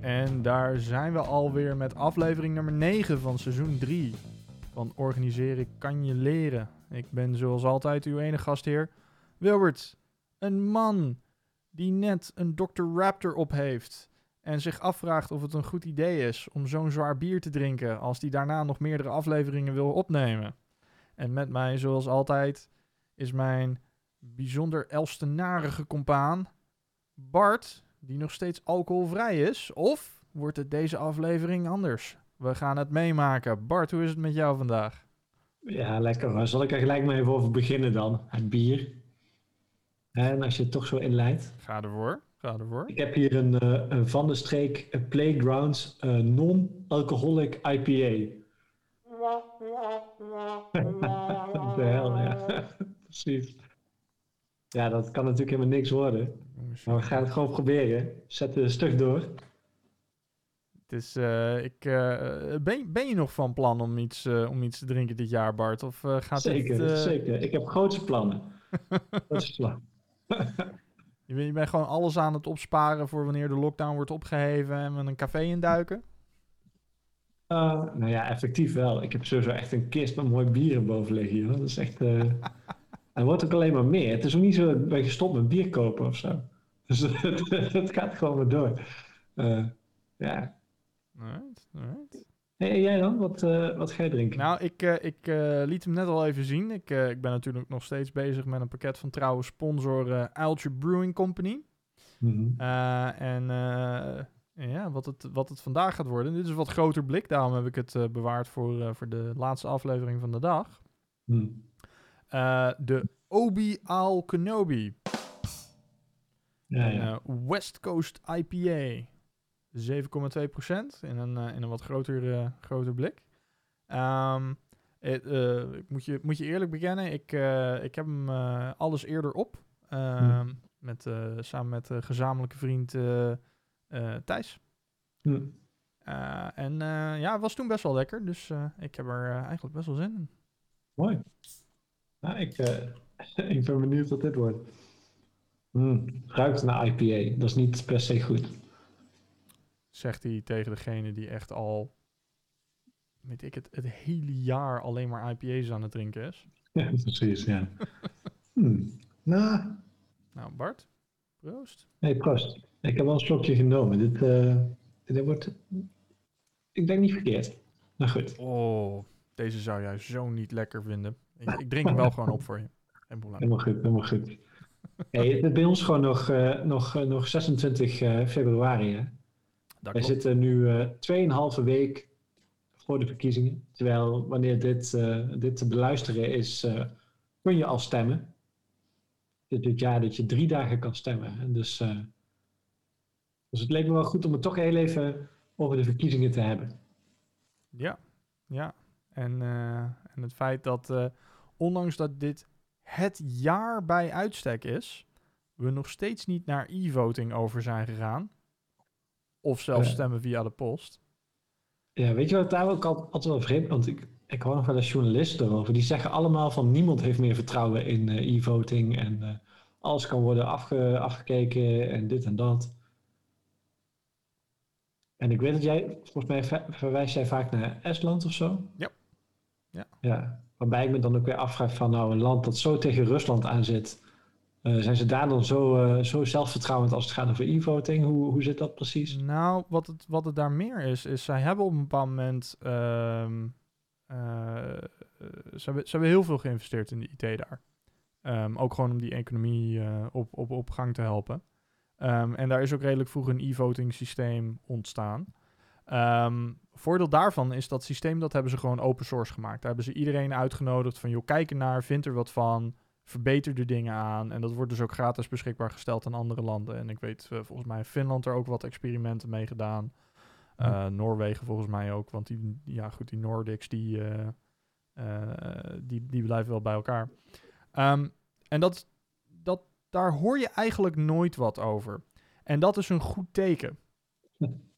En daar zijn we alweer met aflevering nummer 9 van seizoen 3 van Organiseren kan je leren. Ik ben zoals altijd uw ene gastheer, Wilbert. Een man die net een Dr. Raptor op heeft en zich afvraagt of het een goed idee is om zo'n zwaar bier te drinken als die daarna nog meerdere afleveringen wil opnemen. En met mij, zoals altijd, is mijn bijzonder elstenarige compaan Bart, die nog steeds alcoholvrij is. Of wordt het deze aflevering anders? We gaan het meemaken. Bart, hoe is het met jou vandaag? Ja, lekker. Maar zal ik er gelijk maar even over beginnen dan? Het bier. En als je het toch zo inleidt. Ga ervoor. Ga ervoor. Ik heb hier een, uh, een Van de Streek een Playgrounds uh, non-alcoholic IPA. de hel, ja. Precies. Ja, dat kan natuurlijk helemaal niks worden. Maar we gaan het gewoon proberen. Zet de stug door. Het is, uh, ik, uh, ben, ben je nog van plan om iets, uh, om iets te drinken dit jaar, Bart? Of gaat zeker, het, zeker. Ik heb grootste plannen. plannen. je, bent, je bent gewoon alles aan het opsparen voor wanneer de lockdown wordt opgeheven en we een café induiken? nou ja, effectief wel. Ik heb sowieso echt een kist met mooi bieren boven liggen. Joh. Dat is echt... Er wordt ook alleen maar meer. Het is ook niet zo dat je gestopt met bier kopen of zo. Dus het, gaat gewoon maar door. Uh, ja. Alright, alright. Hey, en jij dan? Wat, uh, wat ga je drinken? Nou, ik, uh, ik liet hem net al even zien. Ik, ik ben natuurlijk nog steeds bezig met een pakket van trouwe sponsor Uiltje Brewing Company. Mm -hmm. en ja, wat het, wat het vandaag gaat worden. Dit is een wat groter blik, daarom heb ik het bewaard voor, voor de laatste aflevering van de dag. Mm. De Obi Al Kenobi. Ja, ja. Een, West Coast IPA. 7,2% in een, uh, in een wat groter, groter blik. Um, uh, ik moet je, moet je eerlijk bekennen, ik, ik heb hem alles eerder op. Hm. met, samen met gezamenlijke vriend Thijs. Hm. en ja, het was toen best wel lekker. Dus ik heb er eigenlijk best wel zin in. Mooi. Nou, ik, ik ben benieuwd wat dit wordt. Mm, ruikt naar IPA. Dat is niet per se goed. Zegt hij tegen degene die echt al, weet ik het, het hele jaar alleen maar IPA's aan het drinken is. Ja, precies, ja. hmm. Nou. Nou, Bart, proost. Nee, proost. Ik heb wel een slokje genomen. Dit, uh, dit wordt, ik denk niet verkeerd. Nou goed. Oh, deze zou jij zo niet lekker vinden. Ik, ik drink hem wel gewoon op voor je. Helemaal goed, helemaal goed. Hey, het is bij ons gewoon nog, uh, nog, uh, nog 26 uh, februari. Hè? Dat Wij zitten nu uh, 2,5 week voor de verkiezingen. Terwijl wanneer dit, dit te beluisteren is, kun je al stemmen. Dit, dit jaar dat je drie dagen kan stemmen. En dus, dus het leek me wel goed om het toch heel even over de verkiezingen te hebben. Ja, ja. En, en het feit dat ondanks dat dit het jaar bij uitstek is, we nog steeds niet naar e-voting over zijn gegaan. Of zelfs stemmen via de post. Ja, weet je wat daar ook al- altijd wel vreemd Want ik, ik hoor nog wel eens journalisten erover. Die zeggen allemaal van niemand heeft meer vertrouwen in eh, e-voting. En eh, alles kan worden afge, afgekeken en dit en dat. En ik weet dat jij, volgens mij ver- verwijs jij vaak naar Estland of zo. Ja. Ja. ja. Waarbij ik me dan ook weer afvraag van nou een land dat zo tegen Rusland aanzit. eh, zijn ze daar dan zo, eh, zo zelfvertrouwend als het gaat over e-voting? Hoe, hoe zit dat precies? Nou, wat het, wat het daar meer is, is zij hebben op een bepaald moment. eh, ze, hebben, ze hebben heel veel geïnvesteerd in de IT daar. Ehm, ook gewoon om die economie op, op, op gang te helpen. Ehm, en daar is ook redelijk vroeg een e-voting systeem ontstaan. Ehm, voordeel daarvan is dat systeem, dat hebben ze gewoon open source gemaakt. Daar hebben ze iedereen uitgenodigd van, joh, kijk ernaar, vind er wat van, verbeter er dingen aan. En dat wordt dus ook gratis beschikbaar gesteld aan andere landen. En ik weet eh, volgens mij in Finland er ook wat experimenten mee gedaan. Uh, Noorwegen volgens mij ook, want die, ja goed, die Nordics, die, uh, die, die blijven wel bij elkaar. Um, en dat, dat, daar hoor je eigenlijk nooit wat over. En dat is een goed teken.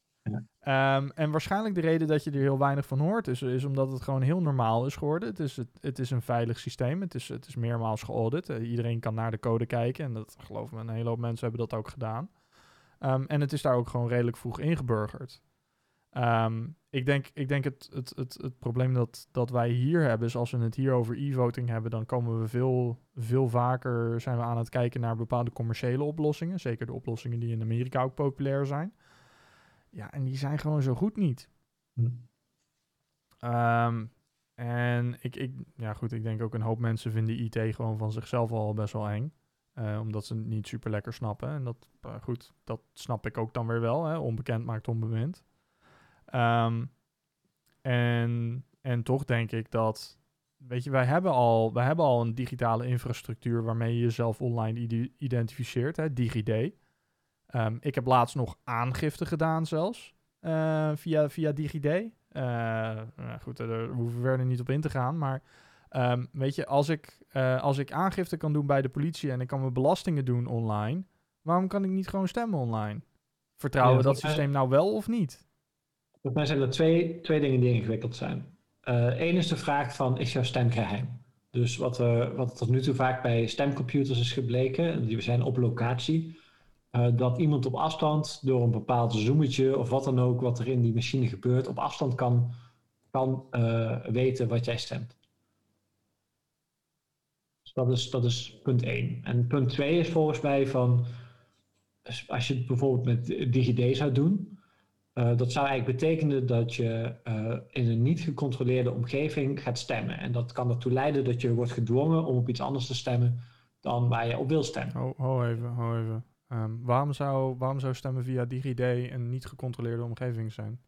Um, en waarschijnlijk de reden dat je er heel weinig van hoort, is, omdat het gewoon heel normaal is geworden. Het is, het, het is een veilig systeem. Het is, het is meermaals geaudit. Uh, iedereen kan naar de code kijken. En dat geloof me, een hele hoop mensen hebben dat ook gedaan. Ehm, en het is daar ook gewoon redelijk vroeg ingeburgerd. Ehm, ik denk, ik denk het, het, het, het probleem dat, dat wij hier hebben, is als we het hier over e-voting hebben, dan komen we veel, veel vaker zijn we aan het kijken naar bepaalde commerciële oplossingen. Zeker de oplossingen die in Amerika ook populair zijn. Ja, en die zijn gewoon zo goed niet. Hm. Ehm, en ik, ik, ja goed, ik denk ook een hoop mensen vinden IT gewoon van zichzelf al best wel eng. Eh, omdat ze het niet super lekker snappen. En dat, uh, goed, dat snap ik ook dan weer wel. Hè? Onbekend maakt onbemind. Um, en, en toch denk ik dat, weet je, wij hebben al, wij hebben al een digitale infrastructuur waarmee je jezelf online identificeert, hè, DigiD. Um, ik heb laatst nog aangifte gedaan zelfs, uh, via, via DigiD. Uh, nou goed, daar hoeven we verder niet op in te gaan, maar um, weet je, als ik, uh, als ik aangifte kan doen bij de politie en ik kan mijn belastingen doen online, waarom kan ik niet gewoon stemmen online? Vertrouwen we ja, dat systeem nou wel of niet? Volgens mij zijn er twee, twee dingen die ingewikkeld zijn. Eén is de vraag van, is jouw stem geheim? Dus wat, wat tot nu toe vaak bij stemcomputers is gebleken, die zijn op locatie, uh, dat iemand op afstand door een bepaald zoometje of wat dan ook, wat er in die machine gebeurt, op afstand kan, kan uh, weten wat jij stemt. Dus dat is, dat is punt 1. En punt 2 is volgens mij van, als je het bijvoorbeeld met DigiD zou doen, uh, dat zou eigenlijk betekenen dat je in een niet gecontroleerde omgeving gaat stemmen. En dat kan ertoe leiden dat je wordt gedwongen om op iets anders te stemmen dan waar je op wil stemmen. Ho even, ho even. Um, waarom, zou, waarom zou stemmen via DigiD een niet gecontroleerde omgeving zijn?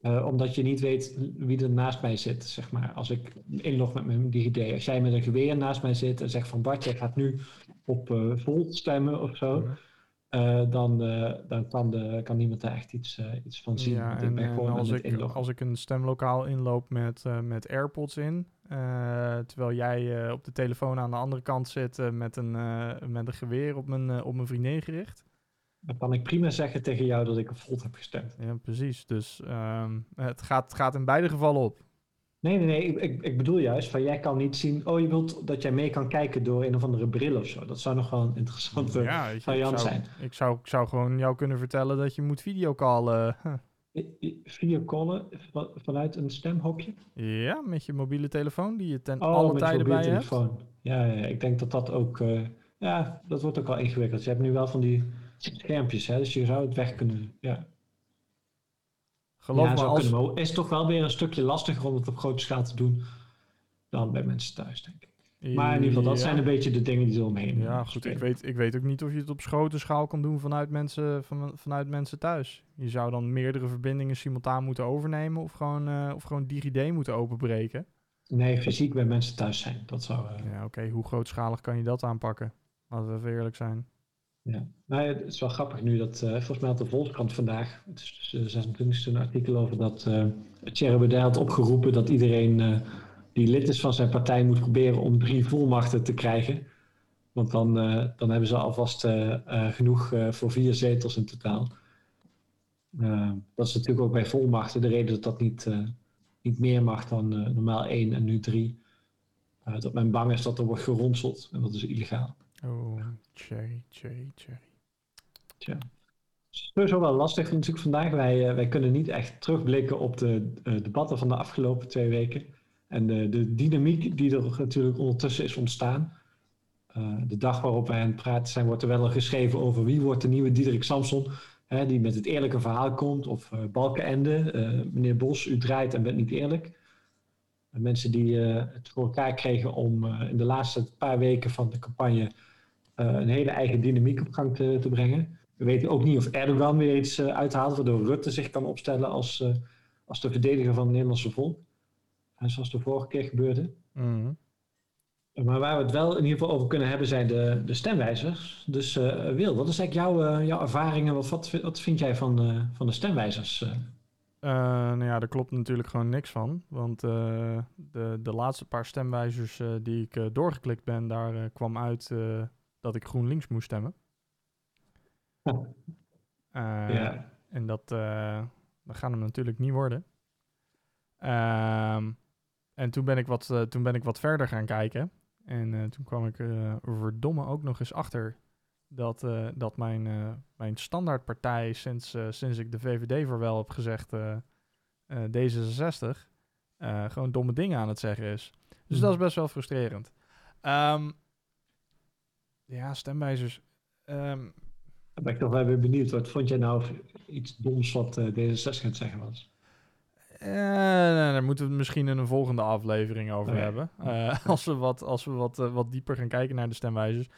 Uh, omdat je niet weet wie er naast mij zit, zeg maar. Als ik inlog met mijn DigiD. Als jij met een geweer naast mij zit en zegt van Bart, jij gaat nu op Volt stemmen of zo. Uh, dan, dan kan, de, kan niemand daar echt iets, iets van zien. Ja, en, en als, ik, als ik een stemlokaal inloop met, met AirPods in, terwijl jij op de telefoon aan de andere kant zit met, een, met een geweer op mijn, op mijn vriendin gericht. Dan kan ik prima zeggen tegen jou dat ik een Volt heb gestemd. Ja, precies. Dus um, het gaat, gaat in beide gevallen op. Nee, nee, nee. Ik, ik, bedoel juist van jij kan niet zien. Oh, je wilt dat jij mee kan kijken door een of andere bril of zo. Dat zou nog wel een interessante ja, ik, variant ik zou, zijn. Ik zou, ik zou gewoon jou kunnen vertellen dat je moet videocallen. Videocallen vanuit een stemhokje? Ja, met je mobiele telefoon die je ten oh, alle tijden bij telefoon. hebt. Ja, ja, ik denk dat dat ook. Uh, ja, dat wordt ook wel ingewikkeld. Je hebt nu wel van die schermpjes, hè, dus je zou het weg kunnen. Ja. Geloof ja, me, als... kunnen we, is toch wel weer een stukje lastiger om het op grote schaal te doen dan bij mensen thuis, denk ik. Maar in ieder geval, dat Ja. zijn een beetje de dingen die eromheen Ja, eh, goed. Ik weet, ik weet ook niet of je het op grote schaal kan doen vanuit mensen, van, vanuit mensen thuis. Je zou dan meerdere verbindingen simultaan moeten overnemen of gewoon, eh, of gewoon DigiD moeten openbreken. Nee, fysiek bij mensen thuis zijn. Dat zou. eh, Ja, oké. Hoe grootschalig kan je dat aanpakken? Laten we even eerlijk zijn. Ja, nou, ja, het is wel grappig nu dat, eh, volgens mij had de Volkskrant vandaag, het is de 26e een artikel over dat uh, had opgeroepen dat iedereen uh, die lid is van zijn partij moet proberen om drie volmachten te krijgen. Want dan, uh, dan hebben ze alvast genoeg voor vier zetels in totaal. dat is natuurlijk ook bij volmachten de reden dat dat niet, niet meer mag dan normaal één en nu drie. dat men bang is dat er wordt geronseld en dat is illegaal. Oh, Cherry, Cherry, Cherry. Tja. Sowieso wel lastig natuurlijk vandaag. Wij, uh, wij kunnen niet echt terugblikken op de uh, debatten van de afgelopen twee weken. En de, de dynamiek die er natuurlijk ondertussen is ontstaan. Uh, de dag waarop wij aan het praten zijn, wordt er wel geschreven over wie wordt de nieuwe Diederik Samson. Hè, die met het eerlijke verhaal komt. Of Balkenende, meneer Bos, u draait en bent niet eerlijk. mensen die het voor elkaar kregen om in de laatste paar weken van de campagne uh, een hele eigen dynamiek op gang te, te, brengen. We weten ook niet of Erdogan weer iets uh, uithaalt, waardoor Rutte zich kan opstellen als, uh, als de verdediger van het Nederlandse volk. Zoals de vorige keer gebeurde. Mm -hmm. Maar waar we het wel in ieder geval over kunnen hebben zijn de, de stemwijzers. Dus Wil, wat is eigenlijk jouw, jouw ervaringen? Wat, wat, wat vind jij van, van de stemwijzers? nou ja, daar klopt natuurlijk gewoon niks van. Want de, de laatste paar stemwijzers die ik doorgeklikt ben, daar kwam uit dat ik GroenLinks moest stemmen. Oh. Uh, ja. En dat, uh, dat gaat hem natuurlijk niet worden. Um, en toen ben, ik wat, uh, toen ben ik wat verder gaan kijken. En toen kwam ik verdomme ook nog eens achter dat, dat mijn, mijn standaardpartij sinds, sinds ik de VVD voor wel heb gezegd, D66, gewoon domme dingen aan het zeggen is. Dus dat is best wel frustrerend. Um, ja, stemwijzers. Um, Dan ben ik toch wel weer benieuwd. Wat vond jij nou iets doms wat D66 gaat zeggen was? Uh, daar moeten we het misschien in een volgende aflevering over hebben. Uh, als we, wat, als we wat, uh, wat dieper gaan kijken naar de stemwijzers.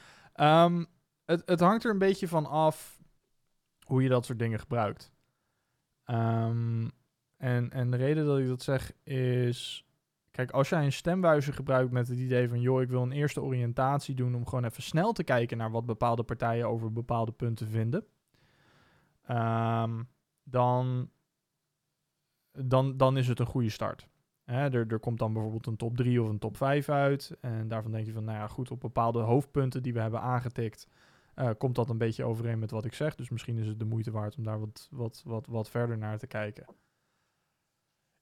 Um, het, het hangt er een beetje van af hoe je dat soort dingen gebruikt. Um, en, en de reden dat ik dat zeg is... Kijk, als jij een stemwijzer gebruikt met het idee van... joh, ik wil een eerste oriëntatie doen... om gewoon even snel te kijken naar wat bepaalde partijen over bepaalde punten vinden... Um, dan dan, dan is het een goede start. Hè, er, er komt dan bijvoorbeeld een top 3 of een top 5 uit. En daarvan denk je van, nou ja, goed, op bepaalde hoofdpunten die we hebben aangetikt, uh, komt dat een beetje overeen met wat ik zeg. Dus misschien is het de moeite waard om daar wat, wat, wat, verder naar te kijken.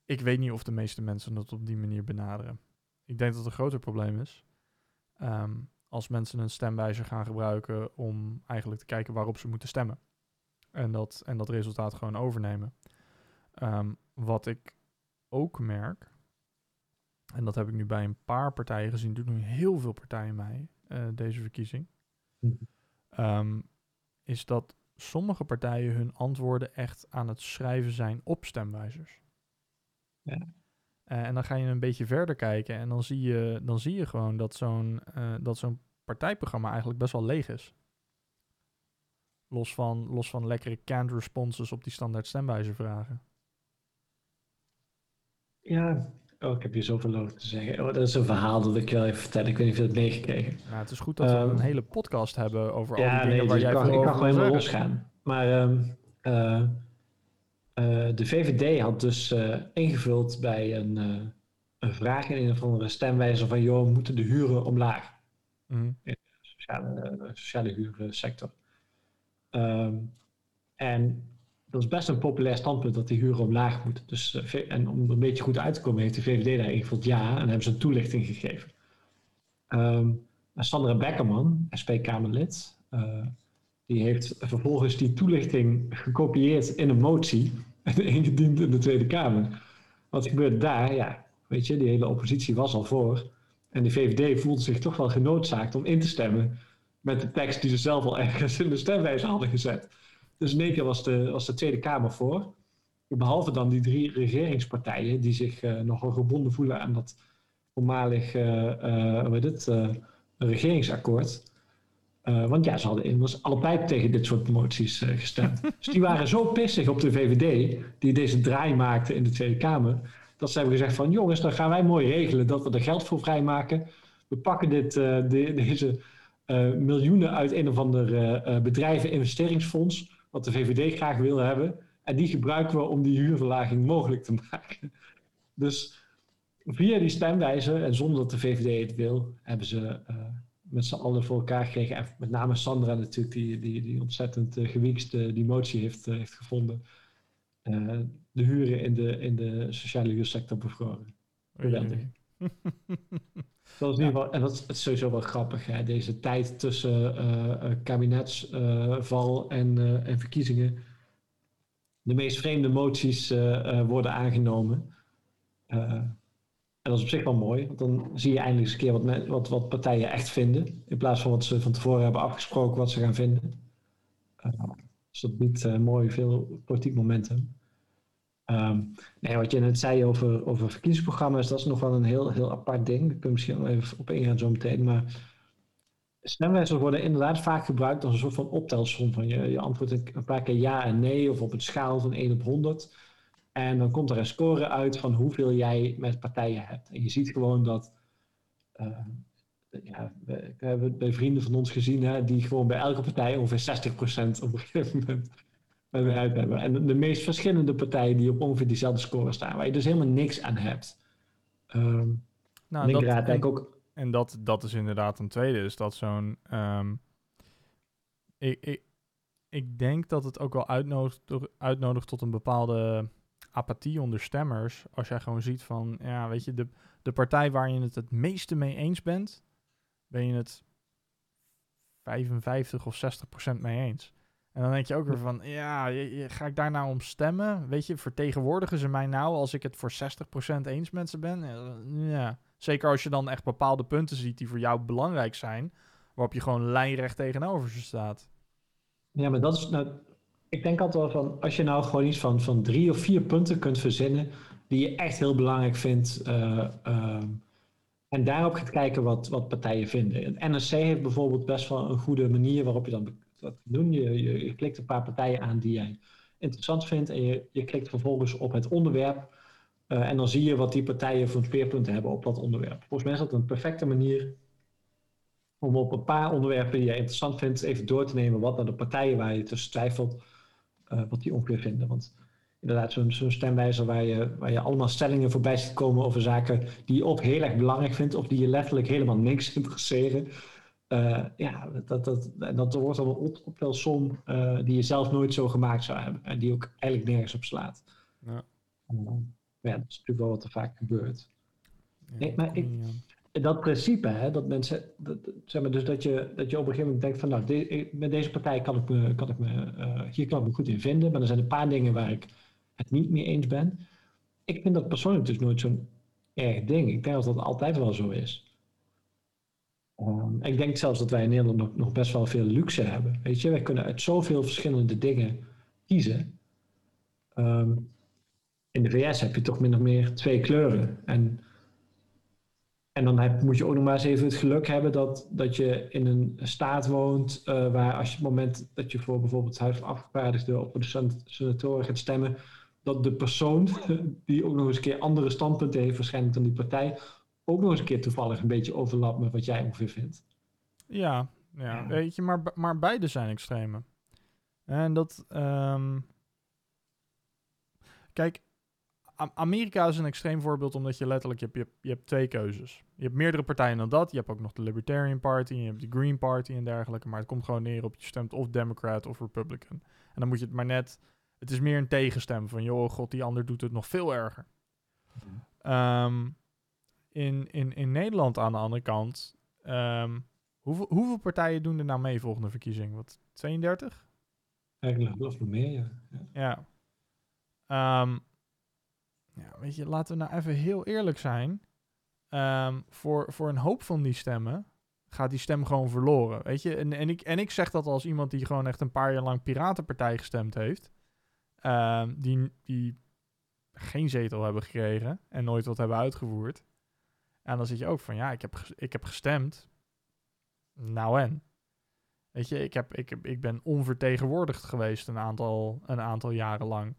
Ik weet niet of de meeste mensen dat op die manier benaderen. Ik denk dat het een groter probleem is. Um, als mensen een stemwijzer gaan gebruiken om eigenlijk te kijken waarop ze moeten stemmen. En dat, en dat resultaat gewoon overnemen. Um, wat ik ook merk, en dat heb ik nu bij een paar partijen gezien, doen nu heel veel partijen mee, uh, deze verkiezing, um, is dat sommige partijen hun antwoorden echt aan het schrijven zijn op stemwijzers. Ja. Uh, en dan ga je een beetje verder kijken en dan zie je, dan zie je gewoon dat zo'n uh, dat zo'n partijprogramma eigenlijk best wel leeg is. Los van, los van lekkere canned responses op die standaard stemwijzervragen. Ja, oh, ik heb hier zoveel over te zeggen. Oh, dat is een verhaal dat ik je wel even vertellen. Ik weet niet of je het meegekregen. Nou, het is goed dat we Um, een hele podcast hebben over Ja, al die dingen nee, waar dus jij kan, veel ik kan gewoon helemaal losgaan. Maar ehm, eh, eh, de VVD had dus eh, ingevuld bij een, een vraag in een of andere stemwijzer van... joh, moeten de huren omlaag? Mhm. Sociale, eh, sociale huursector. Ehm, en dat is best een populair standpunt dat die huren omlaag moeten. Dus, eh, en om er een beetje goed uit te komen heeft de VVD daar ingevuld ja en hebben ze een toelichting gegeven. Maar Sandra Beckerman, SP-Kamerlid, eh, die heeft vervolgens die toelichting gekopieerd in een motie en ingediend in de Tweede Kamer. Wat gebeurde daar? Ja, weet je, die hele oppositie was al voor. En de VVD voelde zich toch wel genoodzaakt om in te stemmen met de tekst die ze zelf al ergens in de stemwijze hadden gezet. Dus in één keer was de, was de Tweede Kamer voor. Behalve dan die drie regeringspartijen die zich eh, nogal gebonden voelen aan dat voormalig eh, eh, hoe heet het, eh, regeringsakkoord. Eh, want ja, ze hadden immers allebei tegen dit soort moties eh, gestemd. dus die waren zo pissig op de VVD, die deze draai maakte in de Tweede Kamer, dat ze hebben gezegd van jongens, dan gaan wij mooi regelen dat we er geld voor vrijmaken. We pakken dit, eh, de- deze eh, miljoenen uit een of ander eh, eh, bedrijven investeringsfonds, wat de VVD graag wil hebben. En die gebruiken we om die huurverlaging mogelijk te maken. Dus via die stemwijzer, en zonder dat de VVD het wil, hebben ze eh, met z'n allen voor elkaar gekregen. En met name Sandra natuurlijk, die, die, die ontzettend uh, die motie heeft, eh, heeft gevonden. de huren in de, in de sociale huursector bevroren. Geweldig. Dat is in ieder geval, en dat is, sowieso wel grappig, hè? deze tijd tussen eh, eh, kabinetsval en, eh, en verkiezingen. De meest vreemde moties worden aangenomen. En dat is op zich wel mooi, want dan zie je eindelijk eens een keer wat, wat, wat partijen echt vinden. In plaats van wat ze van tevoren hebben afgesproken wat ze gaan vinden. Dus dat biedt mooi veel politiek momentum. Ehm, nee, wat je net zei over, over verkiezingsprogramma's, dat is nog wel een heel, heel apart ding. Daar kunnen misschien wel even op ingaan zo meteen. Maar stemwijzers worden inderdaad vaak gebruikt als een soort van optelsom. Van je, je antwoordt een, paar keer ja en nee, of op een schaal van 1 op 100. En dan komt er een score uit van hoeveel jij met partijen hebt. En je ziet gewoon dat. eh, we hebben het bij vrienden van ons gezien, hè, die gewoon bij elke partij ongeveer 60% op een gegeven moment eruit hebben. En de meest verschillende partijen die op ongeveer diezelfde score staan, waar je dus helemaal niks aan hebt. Ehm Nou, en ik dat, raad en, denk ook. en dat, dat is inderdaad een tweede. Is dat zo'n. ehm, ik, ik, ik denk dat het ook wel uitnodigt, uitnodigt tot een bepaalde apathie onder stemmers. Als jij gewoon ziet van, ja, weet je, de, de partij waar je het het meeste mee eens bent, ben je het 55 of 60 procent mee eens. En dan denk je ook weer van, ja, ga ik daar nou om stemmen? Weet je, vertegenwoordigen ze mij nou als ik het voor 60% eens met ze ben? Ja, zeker als je dan echt bepaalde punten ziet die voor jou belangrijk zijn, waarop je gewoon lijnrecht tegenover ze staat. Ja, maar dat is nou, ik denk altijd wel van, als je nou gewoon iets van, van drie of vier punten kunt verzinnen die je echt heel belangrijk vindt, uh, en daarop gaat kijken wat, wat partijen vinden. Het NRC heeft bijvoorbeeld best wel een goede manier waarop je dat, dat. Je, je, klikt een paar partijen aan die jij interessant vindt en je, je klikt vervolgens op het onderwerp. Uh, en dan zie je wat die partijen voor speerpunten hebben op dat onderwerp. Volgens mij is dat een perfecte manier om op een paar onderwerpen die je interessant vindt, even door te nemen wat naar de partijen waar je tussen twijfelt, uh, wat die ongeveer vinden. Want inderdaad, zo'n zo stemwijzer waar je, waar je allemaal stellingen voorbij ziet komen over zaken die je ook heel erg belangrijk vindt of die je letterlijk helemaal niks interesseren. Uh, ja, dat, dat, dat, wordt dan een optelsom uh, die je zelf nooit zo gemaakt zou hebben. En die ook eigenlijk nergens op slaat. Ja. Uh, ja, dat is natuurlijk wel wat er vaak gebeurt. Ja, nee, maar ik, dat principe, hè, dat mensen, dat, zeg maar, dus dat je, dat je op een gegeven moment denkt van, nou, de, met deze partij kan ik me, kan ik me hier kan ik me goed in vinden, maar er zijn een paar dingen waar ik het niet mee eens ben. Ik vind dat persoonlijk dus nooit zo'n erg ding. Ik denk dat dat altijd wel zo is. Um, ik denk zelfs dat wij in Nederland nog, best wel veel luxe hebben. Weet je, wij kunnen uit zoveel verschillende dingen kiezen. Um, in de VS heb je toch min of meer twee kleuren. En, en dan heb, moet je ook nog maar eens even het geluk hebben dat, dat je in een staat woont uh, waar als je op het moment dat je voor bijvoorbeeld het Huis van Afgevaardigden voor de senatoren gaat stemmen, dat de persoon die ook nog eens een keer andere standpunten heeft waarschijnlijk dan die partij, ook nog eens een keer toevallig een beetje overlapt met wat jij ongeveer vindt. Ja, ja, weet je, maar, maar beide zijn extreme. En dat, um... kijk, Amerika is een extreem voorbeeld omdat je letterlijk, je hebt, je, hebt twee keuzes. Je hebt meerdere partijen dan dat. Je hebt ook nog de Libertarian Party, je hebt de Green Party en dergelijke. Maar het komt gewoon neer op je stemt of Democrat of Republican. En dan moet je het maar net het is meer een tegenstem van, joh, god, die ander doet het nog veel erger. Um, in, in, in Nederland aan de andere kant, um, hoeveel, hoeveel partijen doen er nou mee volgende verkiezing? Wat, 32? Eigenlijk nog meer, ja. Ja. Ja. Um, ja, weet je, laten we nou even heel eerlijk zijn. Um, voor, voor een hoop van die stemmen gaat die stem gewoon verloren. Weet je, en, en, ik, en ik zeg dat als iemand die gewoon echt een paar jaar lang Piratenpartij gestemd heeft. Ehm, die, die geen zetel hebben gekregen en nooit wat hebben uitgevoerd. En dan zit je ook van, ja, ik heb, ik heb gestemd. Nou en? Weet je, ik, heb, ik, ik ben onvertegenwoordigd geweest een aantal, een aantal jaren lang.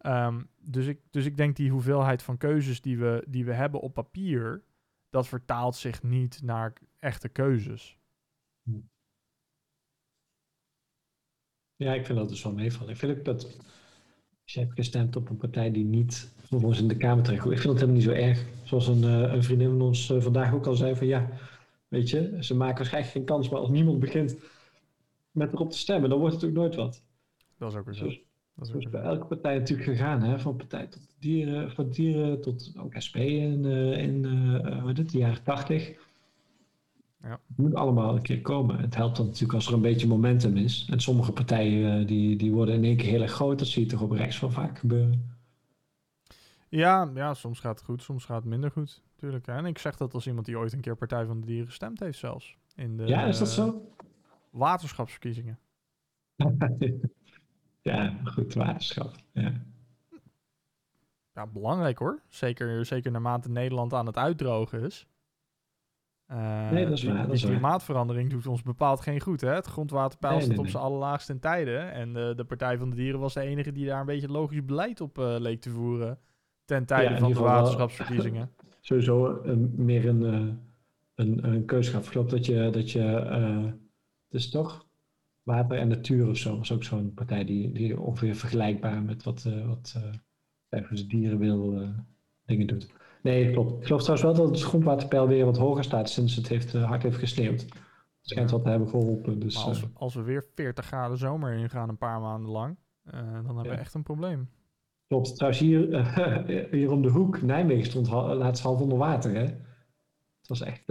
Um, dus, ik, dus ik denk die hoeveelheid van keuzes die we, die we hebben op papier, dat vertaalt zich niet naar echte keuzes. Ja, ik vind dat dus wel meevallen. Ik vind ook dat als je hebt gestemd op een partij die niet vervolgens in de Kamer terecht Ik vind het helemaal niet zo erg. Zoals een, uh, een vriendin van ons uh, vandaag ook al zei van ja, weet je, ze maken waarschijnlijk geen kans, maar als niemand begint met erop te stemmen, dan wordt het ook nooit wat. Dat is ook weer zo. dat is, bij elke partij natuurlijk gegaan, hè? van partij tot dieren, van dieren tot ook SP in, uh, in uh, de jaren tachtig. Ja. Het moet allemaal een keer komen. Het helpt dan natuurlijk als er een beetje momentum is. En sommige partijen uh, die, die worden in één keer heel erg groot. Dat zie je toch op rechts wel vaak gebeuren. Ja, ja, soms gaat het goed, soms gaat het minder goed. Tuurlijk. En ik zeg dat als iemand die ooit een keer Partij van de Dieren gestemd heeft zelfs. In de, ja, is dat zo? waterschapsverkiezingen. ja, goed, waterschap. Ja. ja, belangrijk hoor. Zeker, zeker naarmate Nederland aan het uitdrogen is. Uh, nee, dat is waar. Klimaatverandering doet ons bepaald geen goed. Hè? Het grondwaterpeil nee, staat op zijn allerlaagste in tijden. En uh, de Partij van de Dieren was de enige die daar een beetje logisch beleid op uh, leek te voeren. Ten tijde ja, van de waterschapsverkiezingen. sowieso meer een, een, een keuze gaf. Ik geloof dat je, dat je het is toch water en natuur of zo, was ook zo'n partij die, die ongeveer vergelijkbaar met wat, wat de Dieren wil dingen doet. Nee, klopt. Ik geloof trouwens wel dat het grondwaterpeil weer wat hoger staat sinds het heeft, uh, hard heeft gesneeuwd. Het schijnt wat te hebben geholpen. Dus, als, we, eh, als we weer 40 graden zomer ingaan een paar maanden lang, uh, dan hebben ja. we echt een probleem. Klopt. Trouwens, hier, hier om de hoek, Nijmegen stond laatst half onder water. Hè? Het was echt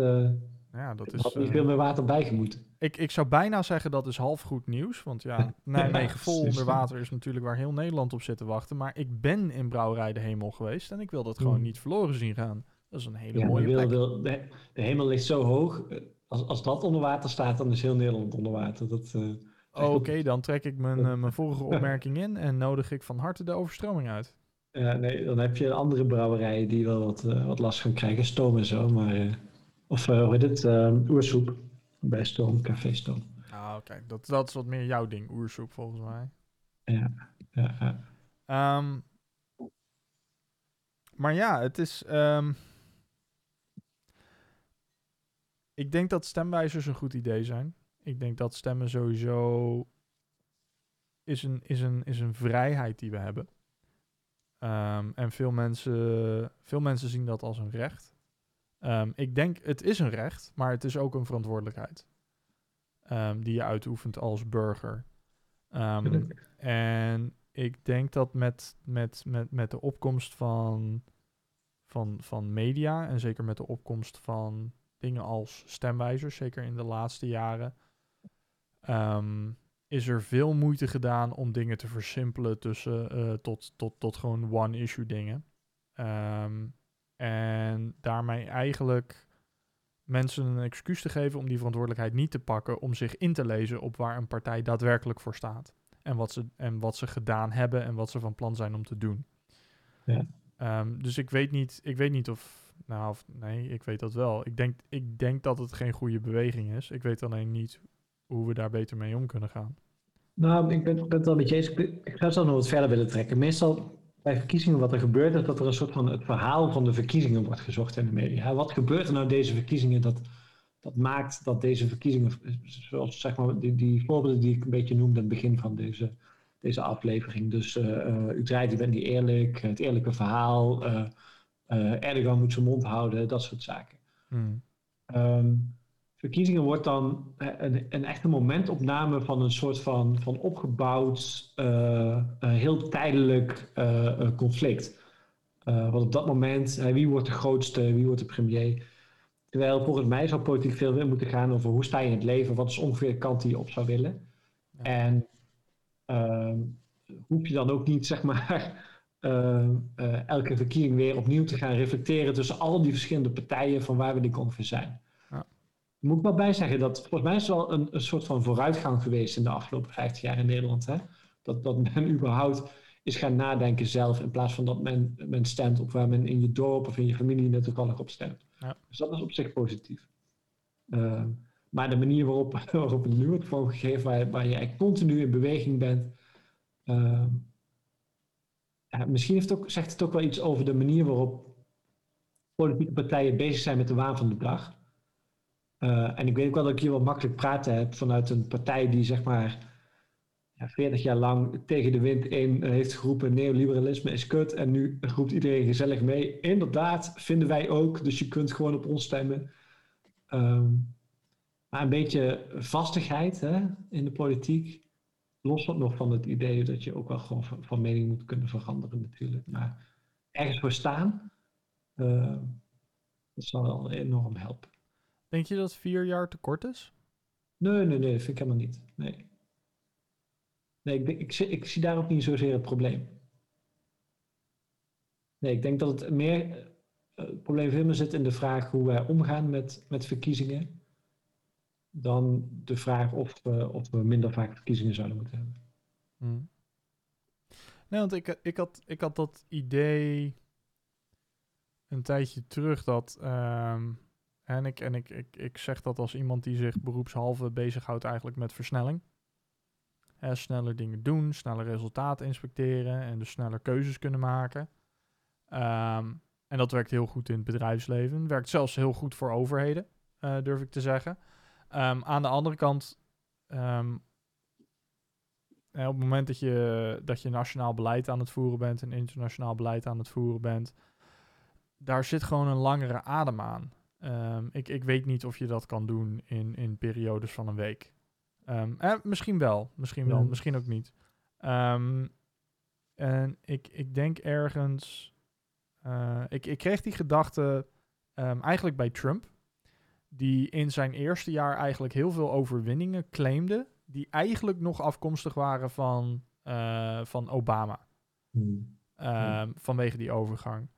ja, dat is... had niet eh, veel meer water bijgemoeten. ik, ik zou bijna zeggen dat is half goed nieuws. Want ja, Nijmegen vol onder water is natuurlijk waar heel Nederland op zit te wachten. Maar ik ben in Brouwerij de Hemel geweest en ik wil dat gewoon Hmm. niet verloren zien gaan. Dat is een hele Ja, mooie wil, plek. wil, de, de hemel ligt zo hoog. eh, Als, als dat onder water staat, dan is heel Nederland onder water. Dat, eh, Oh, Oké, dan trek ik mijn, mijn vorige opmerking in en nodig ik van harte de overstroming uit. ja, nee, dan heb je andere brouwerijen die wel wat, wat last gaan krijgen. Stoom en zo. Maar, of eh, hoe heet het? eh, oersoep. Bij Stoom, Café Stoom. Ah, oké. Dat, dat is wat meer jouw ding, oersoep volgens mij. Ja, ja, ja. Ehm, maar ja, het is. ehm, ik denk dat stemwijzers een goed idee zijn. Ik denk dat stemmen sowieso is een, is een, is een vrijheid die we hebben. Ehm, en veel mensen, veel mensen zien dat als een recht. Ehm, ik denk, het is een recht, maar het is ook een verantwoordelijkheid. ehm, die je uitoefent als burger. Ehm, en ik denk dat met, met, met, met de opkomst van, van, van media en zeker met de opkomst van dingen als stemwijzers, zeker in de laatste jaren, is er veel moeite gedaan om dingen te versimpelen tussen eh, tot, tot, tot gewoon one-issue dingen. Ehm, en daarmee eigenlijk mensen een excuus te geven om die verantwoordelijkheid niet te pakken, om zich in te lezen op waar een partij daadwerkelijk voor staat. En wat ze, en wat ze gedaan hebben en wat ze van plan zijn om te doen. Ja. Ehm, dus ik weet niet, ik weet niet of, nou, of, nee, ik weet dat wel. Ik denk, ik denk dat het geen goede beweging is. Ik weet alleen niet hoe we daar beter mee om kunnen gaan. Nou, ik ben, ben het wel met je eens. Ik, ik zou het nog wat verder willen trekken. Meestal bij verkiezingen wat er gebeurt, is dat er een soort van het verhaal van de verkiezingen wordt gezocht in de media. Wat gebeurt er nou deze verkiezingen dat, dat maakt dat deze verkiezingen, zoals zeg maar die, die voorbeelden die ik een beetje noemde aan het begin van deze, deze aflevering. Dus eh, Utrecht, je bent niet eerlijk, het eerlijke verhaal, eh, Erdogan moet zijn mond houden, dat soort zaken. Hmm. Ehm, verkiezingen wordt dan eh, een, een echte momentopname van een soort van, van opgebouwd, eh, eh, heel tijdelijk conflict. Eh, want op dat moment, wie wordt de grootste, wie wordt de premier? Terwijl volgens mij zou politiek veel meer moeten gaan over hoe sta je in het leven, wat is ongeveer de kant die je op zou willen. Ja. En ehm, hoef je dan ook niet, zeg maar, elke verkiezing weer opnieuw te gaan reflecteren tussen al die verschillende partijen van waar we die ongeveer zijn. Moet ik wel bij zeggen dat volgens mij is er wel een, een soort van vooruitgang geweest in de afgelopen 50 jaar in Nederland. Hè? Dat, dat men überhaupt is gaan nadenken zelf in plaats van dat men, men stemt op waar men in je dorp of in je familie net toevallig op stemt. Ja. Dus dat is op zich positief. Ehm, maar de manier waarop, waarop het nu wordt vormgegeven, waar, waar je continu in beweging bent, ehm, ja, misschien heeft het ook, zegt het ook wel iets over de manier waarop politieke partijen bezig zijn met de waan van de dag. Eh, en ik weet ook wel dat ik hier wel makkelijk praten heb vanuit een partij die zeg maar ja, 40 jaar lang tegen de wind in heeft geroepen neoliberalisme is kut en nu roept iedereen gezellig mee. Inderdaad, vinden wij ook, dus je kunt gewoon op ons stemmen. Ehm, maar een beetje vastigheid hè, in de politiek. Los nog van het idee dat je ook wel gewoon van, van mening moet kunnen veranderen natuurlijk. Maar ergens voor staan, eh, dat zal wel enorm helpen. Denk je dat vier jaar te kort is? Nee, nee, nee, vind ik helemaal niet. Nee, nee ik, denk- ik, zie- ik zie daar ook niet zozeer het probleem. Nee, ik denk dat het meer eh, het probleem veel meer zit in de vraag hoe wij omgaan met, met verkiezingen. Dan de vraag of we, of we minder vaak verkiezingen zouden moeten hebben. Hmm. Nee, want ik, ik, had, ik had dat idee een tijdje terug dat. ehm, en ik, en ik, ik, ik zeg dat als iemand die zich beroepshalve bezighoudt eigenlijk met versnelling. Sneller dingen doen, sneller resultaten inspecteren en dus sneller keuzes kunnen maken. Ehm, en dat werkt heel goed in het bedrijfsleven. Werkt zelfs heel goed voor overheden, eh, durf ik te zeggen. Ehm, aan de andere kant, ehm, eh, op het moment dat je, dat je nationaal beleid aan het voeren bent en internationaal beleid aan het voeren bent, daar zit gewoon een langere adem aan. Ehm, ik, ik weet niet of je dat kan doen in, in periodes van een week. Ehm, eh, misschien wel, misschien wel, Ja. misschien ook niet. Ehm, en ik, ik denk ergens. eh, ik, ik kreeg die gedachte eigenlijk bij Trump. die in zijn eerste jaar eigenlijk heel veel overwinningen claimde, die eigenlijk nog afkomstig waren van, eh, van Obama. Hmm. Vanwege die overgang.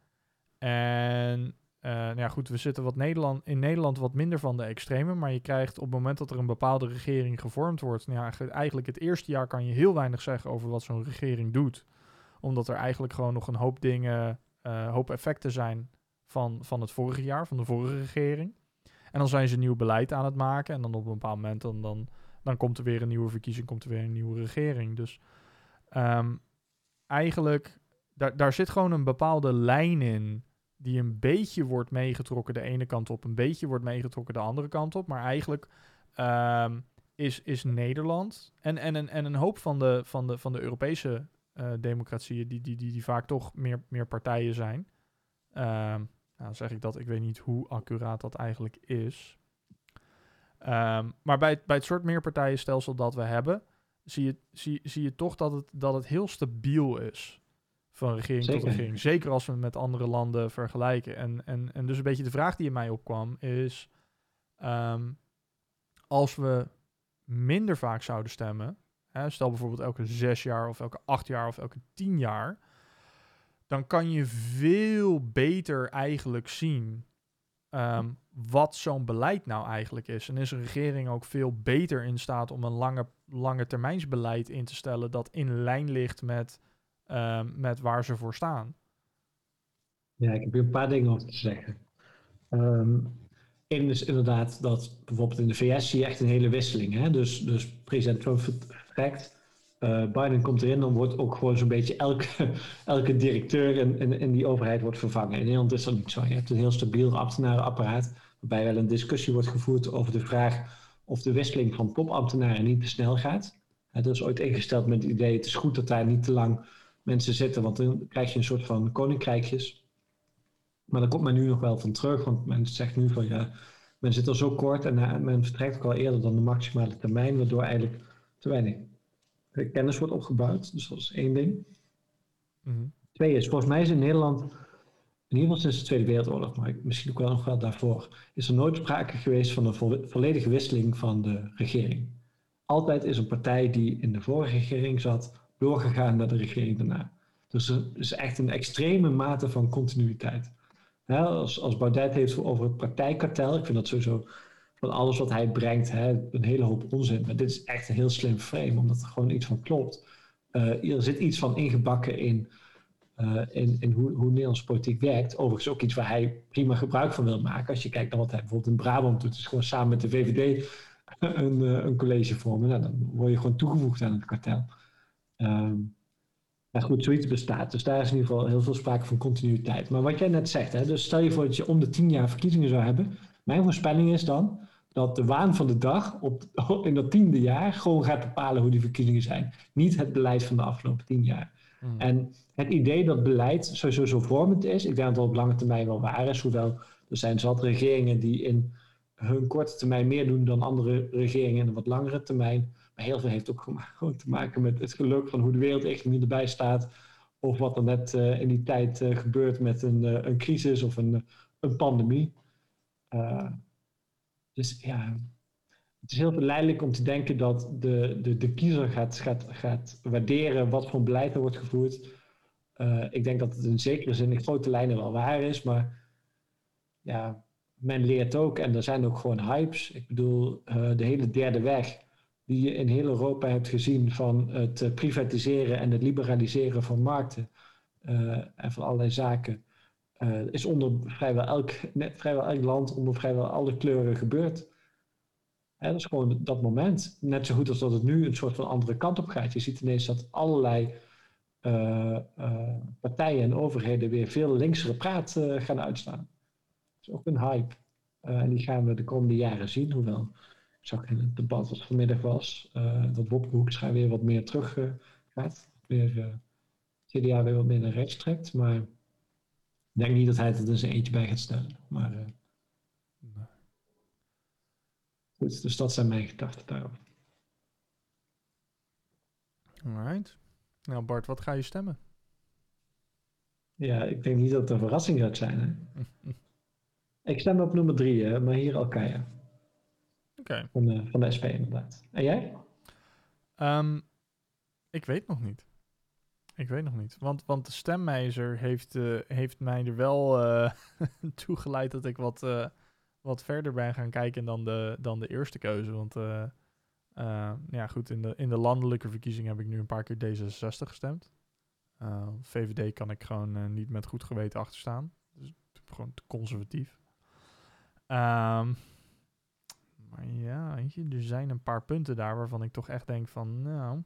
En eh, nou ja, goed, we zitten wat Nederland, in Nederland wat minder van de extreme, maar je krijgt op het moment dat er een bepaalde regering gevormd wordt, nou ja, eigenlijk het eerste jaar kan je heel weinig zeggen over wat zo'n regering doet. Omdat er eigenlijk gewoon nog een hoop dingen, uh, hoop effecten zijn van, van het vorige jaar, van de vorige regering. En dan zijn ze nieuw beleid aan het maken en dan op een bepaald moment dan, dan, dan komt er weer een nieuwe verkiezing, komt er weer een nieuwe regering. Dus um, eigenlijk, daar, daar zit gewoon een bepaalde lijn in die een beetje wordt meegetrokken de ene kant op, een beetje wordt meegetrokken de andere kant op. Maar eigenlijk um, is, is Nederland en, en, en, en een hoop van de, van de, van de Europese uh, democratieën, die, die, die, die vaak toch meer, meer partijen zijn. Um, nou zeg ik dat, ik weet niet hoe accuraat dat eigenlijk is. Um, maar bij het, bij het soort meerpartijenstelsel dat we hebben, zie je, zie, zie je toch dat het, dat het heel stabiel is van regering Zeker. tot regering. Zeker als we het met andere landen vergelijken. En, en, en dus een beetje de vraag die in mij opkwam is... Um, als we minder vaak zouden stemmen... Hè, stel bijvoorbeeld elke zes jaar of elke acht jaar of elke tien jaar... dan kan je veel beter eigenlijk zien... Um, wat zo'n beleid nou eigenlijk is. En is een regering ook veel beter in staat om een lange, lange termijnsbeleid in te stellen... dat in lijn ligt met um, met waar ze voor staan. Ja, ik heb hier een paar dingen over te zeggen. Um, Eén is inderdaad dat bijvoorbeeld in de VS zie je echt een hele wisseling. Hè? Dus, dus president Trump vertrekt, uh, Biden komt erin, dan wordt ook gewoon zo'n beetje elke, elke directeur in, in, in, die overheid wordt vervangen. In Nederland is dat niet zo. Je hebt een heel stabiel ambtenarenapparaat, waarbij wel een discussie wordt gevoerd over de vraag of de wisseling van topambtenaren niet te snel gaat. Het is ooit ingesteld met het idee, het is goed dat daar niet te lang mensen zitten, want dan krijg je een soort van koninkrijkjes. Maar daar komt men nu nog wel van terug, want men zegt nu van ja, men zit er zo kort en uh, men vertrekt ook al eerder dan de maximale termijn, waardoor eigenlijk te weinig kennis wordt opgebouwd. Dus dat is één ding. Mm -hmm. Twee is, volgens mij is in Nederland, in ieder geval sinds de Tweede Wereldoorlog, maar misschien ook wel nog wel daarvoor, is er nooit sprake geweest van een vo volledige wisseling van de regering. Altijd is een partij die in de vorige regering zat, doorgegaan naar de regering daarna. Dus er is echt een extreme mate van continuïteit. Als, als Baudet heeft over het praktijkkartel, ik vind dat sowieso van alles wat hij brengt een hele hoop onzin. Maar dit is echt een heel slim frame, omdat er gewoon iets van klopt. Uh, er zit iets van ingebakken in, uh, in, in hoe, hoe Nederlandse politiek werkt. Overigens ook iets waar hij prima gebruik van wil maken. Als je kijkt naar wat hij bijvoorbeeld in Brabant doet, is gewoon samen met de VVD een, uh, een college vormen. Nou, dan word je gewoon toegevoegd aan het kartel. Um, maar goed, zoiets bestaat. Dus daar is in ieder geval heel veel sprake van continuïteit. Maar wat jij net zegt, hè, dus stel je voor dat je om de tien jaar verkiezingen zou hebben. Mijn voorspelling is dan dat de waan van de dag op, in dat tiende jaar gewoon gaat bepalen hoe die verkiezingen zijn. Niet het beleid van de afgelopen tien jaar. Mm. En het idee dat beleid sowieso zo vormend is, ik denk dat dat op lange termijn wel waar is. Hoewel er zijn zat regeringen die in hun korte termijn meer doen dan andere regeringen in een wat langere termijn. Heel veel heeft ook te maken met het geluk van hoe de wereldeconomie erbij staat. Of wat er net uh, in die tijd uh, gebeurt met een, uh, een crisis of een, een pandemie. dus ja, het is heel verleidelijk om te denken dat de, de, de kiezer gaat, gaat, gaat waarderen wat voor beleid er wordt gevoerd. ik denk dat het in zekere zin in grote lijnen wel waar is, maar ja, men leert ook en er zijn ook gewoon hypes. Ik bedoel, de hele derde weg die je in heel Europa hebt gezien van het privatiseren en het liberaliseren van markten uh, en van allerlei zaken, uh, is onder vrijwel elk, net, vrijwel elk land, onder vrijwel alle kleuren gebeurd. Dat is gewoon dat moment. Net zo goed als dat het nu een soort van andere kant op gaat. Je ziet ineens dat allerlei partijen en overheden weer veel linksere praat gaan uitstaan. Dat is ook een hype. en die gaan we de komende jaren zien, hoewel zag in het debat wat vanmiddag was, uh, dat Wopke Hoekstra weer wat meer terug gaat. Weer CDA weer wat meer naar rechts trekt. Maar ik denk niet dat hij het er zijn eentje bij gaat stellen. Maar nee. goed, dus dat zijn mijn gedachten daarover. Alright. Nou Bart, wat ga je stemmen? Ja, ik denk niet dat het een verrassing gaat zijn. Hè? Ik stem op nummer drie, uh, maar hier Alkaya. Oké. Van, de, van de SP inderdaad. En jij? Um, ik weet nog niet. Ik weet nog niet. Want, want de stemmijzer heeft, uh, heeft mij er wel uh, toe geleid dat ik wat, uh, wat verder ben gaan kijken dan de, dan de eerste keuze. Want ja, goed, in de, in de landelijke verkiezing heb ik nu een paar keer D66 gestemd. VVD kan ik gewoon niet met goed geweten achterstaan. Dus gewoon te conservatief. Um, maar ja, weet je, er zijn een paar punten daar waarvan ik toch echt denk van, nou,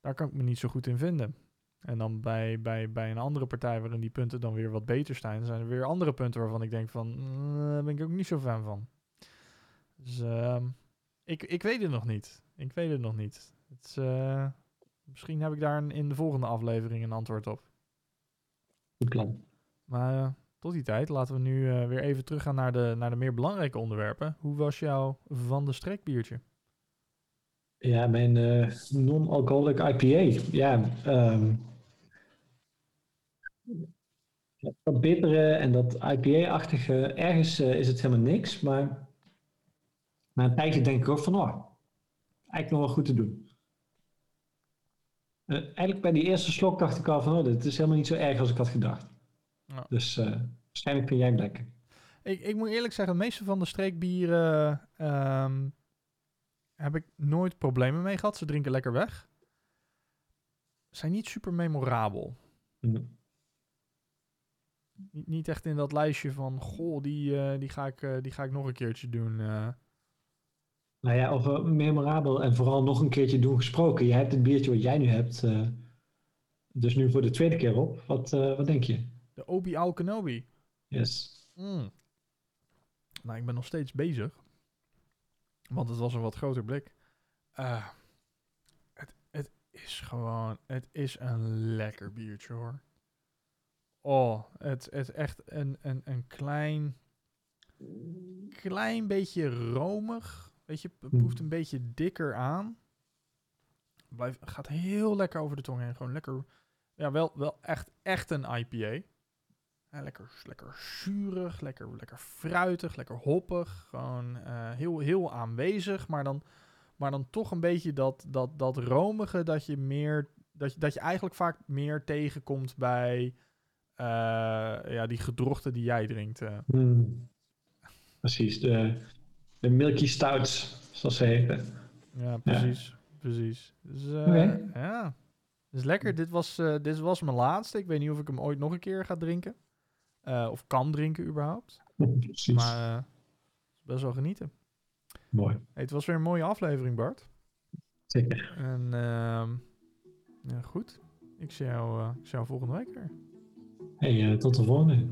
daar kan ik me niet zo goed in vinden. En dan bij, bij, bij een andere partij waarin die punten dan weer wat beter staan, zijn er weer andere punten waarvan ik denk van, uh, daar ben ik ook niet zo fan van. Dus uh, ik, ik weet het nog niet. Ik weet het nog niet. Het uh, misschien heb ik daar in de volgende aflevering een antwoord op. Goed plan. Maar eh, tot die tijd laten we nu uh, weer even teruggaan naar de, naar de meer belangrijke onderwerpen. Hoe was jouw van de strekbiertje? Ja, mijn uh, non-alcoholic IPA. Ja, um, dat bittere en dat IPA-achtige, ergens uh, is het helemaal niks. Maar na een tijdje denk ik ook van, oh, eigenlijk nog wel goed te doen. Eigenlijk bij die eerste slok dacht ik al van, oh, dit is helemaal niet zo erg als ik had gedacht. Ja. Dus uh, waarschijnlijk vind jij hem lekker. Ik, ik moet eerlijk zeggen, de meeste van de streekbieren um, heb ik nooit problemen mee gehad. Ze drinken lekker weg. Zijn niet super memorabel. Mm. Niet, niet echt in dat lijstje van, goh, die, uh, die, ga, ik, uh, die ga ik nog een keertje doen. Uh. Nou ja, over memorabel en vooral nog een keertje doen gesproken. Je hebt het biertje wat jij nu hebt, dus nu voor de tweede keer op. Wat, wat denk je? De Obi Al Kenobi. Yes. Mm. Nou, ik ben nog steeds bezig. Want het was een wat groter blik. Uh, het, het is gewoon... Het is een lekker biertje, hoor. Oh, het, het is echt een, een, een klein... Klein beetje romig. Weet je, het proeft een beetje dikker aan. Blijf, gaat heel lekker over de tong heen. Gewoon lekker... Ja, wel, wel echt, echt een IPA. Ja, lekker, lekker zuurig, lekker, lekker fruitig, lekker hoppig. Gewoon uh, heel, heel aanwezig, maar dan, maar dan toch een beetje dat, dat, dat romige dat je meer. Dat je, dat je eigenlijk vaak meer tegenkomt bij uh, ja, die gedrochten die jij drinkt. Uh. Mm. Precies, de, de Milky Stouts, zoals ze heten. Ja, precies. Ja. Precies. Dus, okay. Ja, dus lekker. Dit was, dit was mijn laatste. Ik weet niet of ik hem ooit nog een keer ga drinken. Uh, of kan drinken überhaupt. Precies. Maar uh, best wel genieten. Mooi. Hey, het was weer een mooie aflevering, Bart. Zeker. En uh, ja, goed. Ik zie, jou, ik zie jou volgende week weer. Hey, tot de volgende.